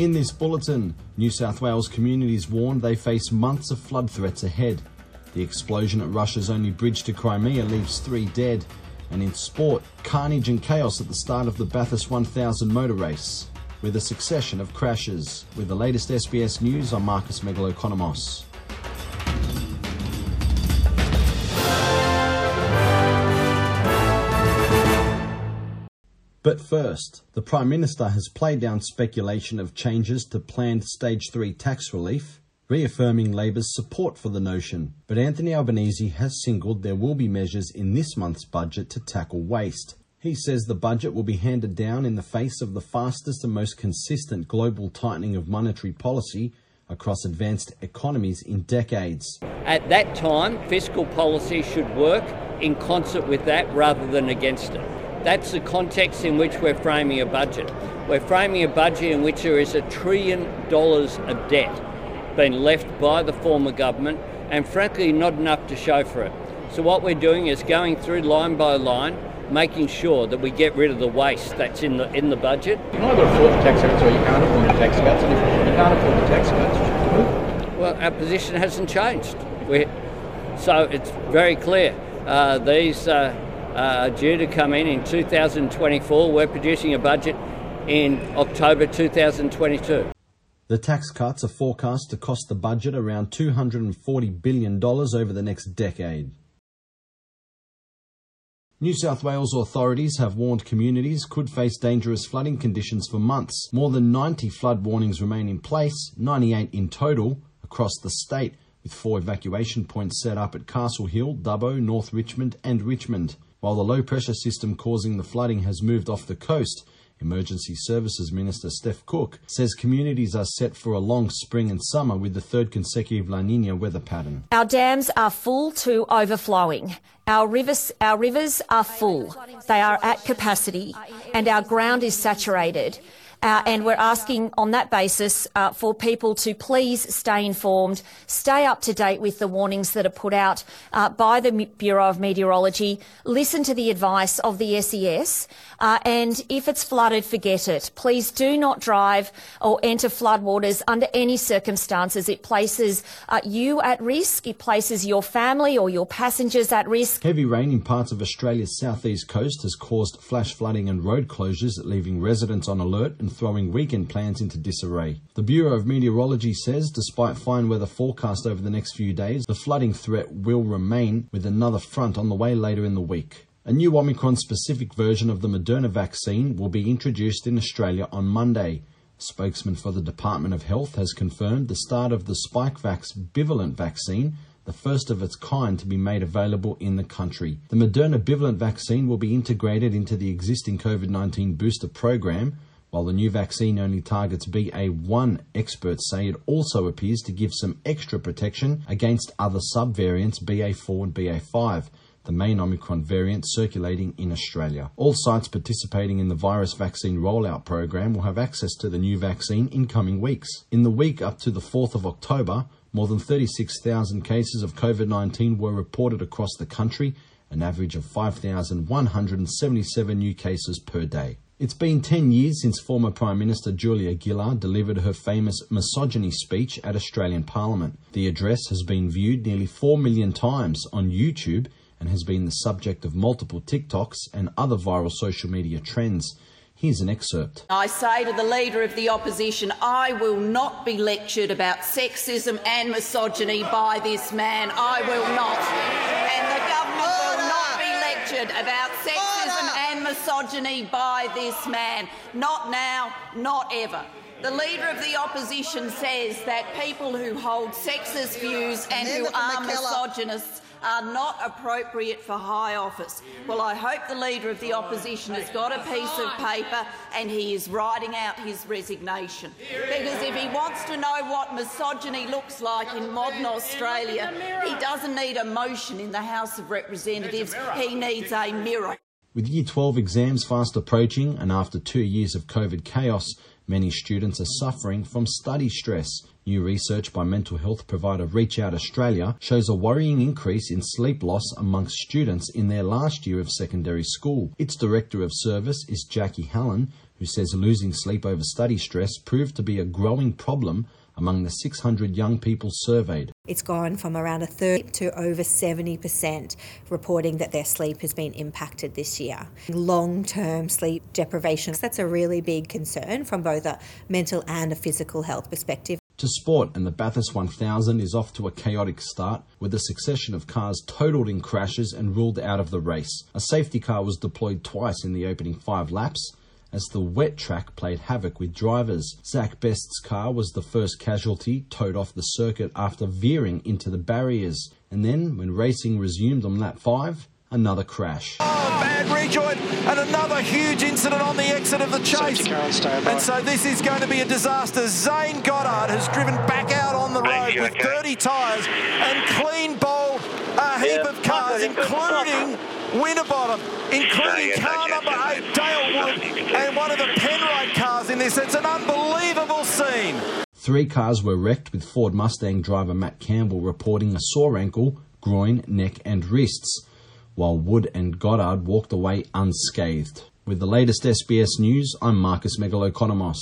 In this bulletin, New South Wales communities warned they face months of flood threats ahead. The explosion at Russia's only bridge to Crimea leaves three dead. And in sport, carnage and chaos at the start of the Bathurst 1000 motor race, with a succession of crashes. With the latest SBS news, I'm Marcus Megalokonomos. But first, the Prime Minister has played down speculation of changes to planned Stage 3 tax relief, reaffirming Labor's support for the notion. But Anthony Albanese has singled there will be measures in this month's budget to tackle waste. He says the budget will be handed down in the face of the fastest and most consistent global tightening of monetary policy across advanced economies in decades. At that time, fiscal policy should work in concert with that rather than against it. That's the context in which we're framing a budget. We're framing a budget in which there is a trillion dollars of debt being left by the former government and frankly not enough to show for it. So what we're doing is going through line by line, making sure that we get rid of the waste that's in the in the budget. You can either afford the tax cuts or you can't afford the tax cuts. And if you can't afford the tax cuts, you should move. Well, our position hasn't changed. we so it's very clear. Uh, these uh, uh, due to come in in 2024. We're producing a budget in October 2022. The tax cuts are forecast to cost the budget around $240 billion over the next decade. New South Wales authorities have warned communities could face dangerous flooding conditions for months. More than 90 flood warnings remain in place, 98 in total, across the state, with four evacuation points set up at Castle Hill, Dubbo, North Richmond, and Richmond. While the low pressure system causing the flooding has moved off the coast, Emergency Services Minister Steph Cooke says communities are set for a long spring and summer with the third consecutive La Nina weather pattern. Our dams are full to overflowing. Our rivers, our rivers are full. They are at capacity and our ground is saturated. Uh, and we're asking on that basis uh, for people to please stay informed, stay up to date with the warnings that are put out uh, by the Bureau of Meteorology, listen to the advice of the SES, uh, and if it's flooded, forget it. Please do not drive or enter floodwaters under any circumstances. It places uh, you at risk, it places your family or your passengers at risk. Heavy rain in parts of Australia's southeast coast has caused flash flooding and road closures, leaving residents on alert and throwing weekend plans into disarray. The Bureau of Meteorology says despite fine weather forecast over the next few days, the flooding threat will remain with another front on the way later in the week. A new Omicron specific version of the Moderna vaccine will be introduced in Australia on Monday. A spokesman for the Department of Health has confirmed the start of the Spikevax bivalent vaccine the first of its kind to be made available in the country. The Moderna bivalent vaccine will be integrated into the existing COVID 19 booster program, while the new vaccine only targets BA1, experts say it also appears to give some extra protection against other subvariants BA4 and BA5 the main Omicron variant circulating in Australia. All sites participating in the virus vaccine rollout program will have access to the new vaccine in coming weeks. In the week up to the 4th of October, more than 36,000 cases of COVID 19 were reported across the country, an average of 5,177 new cases per day. It's been 10 years since former Prime Minister Julia Gillard delivered her famous misogyny speech at Australian Parliament. The address has been viewed nearly 4 million times on YouTube and has been the subject of multiple TikToks and other viral social media trends. Here's an excerpt. I say to the Leader of the Opposition, I will not be lectured about sexism and misogyny by this man. I will not. And the government will not be lectured about sexism misogyny by this man. Not now, not ever. The Leader of the Opposition says that people who hold sexist views and who are misogynists are not appropriate for high office. Well, I hope the Leader of the Opposition has got a piece of paper and he is writing out his resignation. Because if he wants to know what misogyny looks like in modern Australia, he doesn't need a motion in the House of Representatives, he needs a mirror. With Year 12 exams fast approaching and after two years of COVID chaos, many students are suffering from study stress. New research by mental health provider Reach Out Australia shows a worrying increase in sleep loss amongst students in their last year of secondary school. Its director of service is Jackie Hallan, who says losing sleep over study stress proved to be a growing problem among the 600 young people surveyed. It's gone from around a third to over 70% reporting that their sleep has been impacted this year. Long term sleep deprivation, that's a really big concern from both a mental and a physical health perspective. To sport, and the Bathurst 1000 is off to a chaotic start with a succession of cars totaled in crashes and ruled out of the race. A safety car was deployed twice in the opening five laps, as the wet track played havoc with drivers. Zach Bates's car was the first casualty towed off the circuit after veering into the barriers. And then, when racing resumed on lap 5, another crash. Oh, bad rejoin and another huge incident on the exit of the chase. And so this is going to be a disaster. Zane Goddard has driven back out on the road with 30 tyres and clean bowled a heap of cars, including Winterbottom, including car number eight, Dale Wood, and one of the Penrite cars in this. It's an unbelievable scene. Three cars were wrecked, with Ford Mustang driver Matt Campbell reporting a sore ankle, groin, neck, and wrists, while Wood and Goddard walked away unscathed. With the latest SBS news, I'm Marcus Megalokonomos.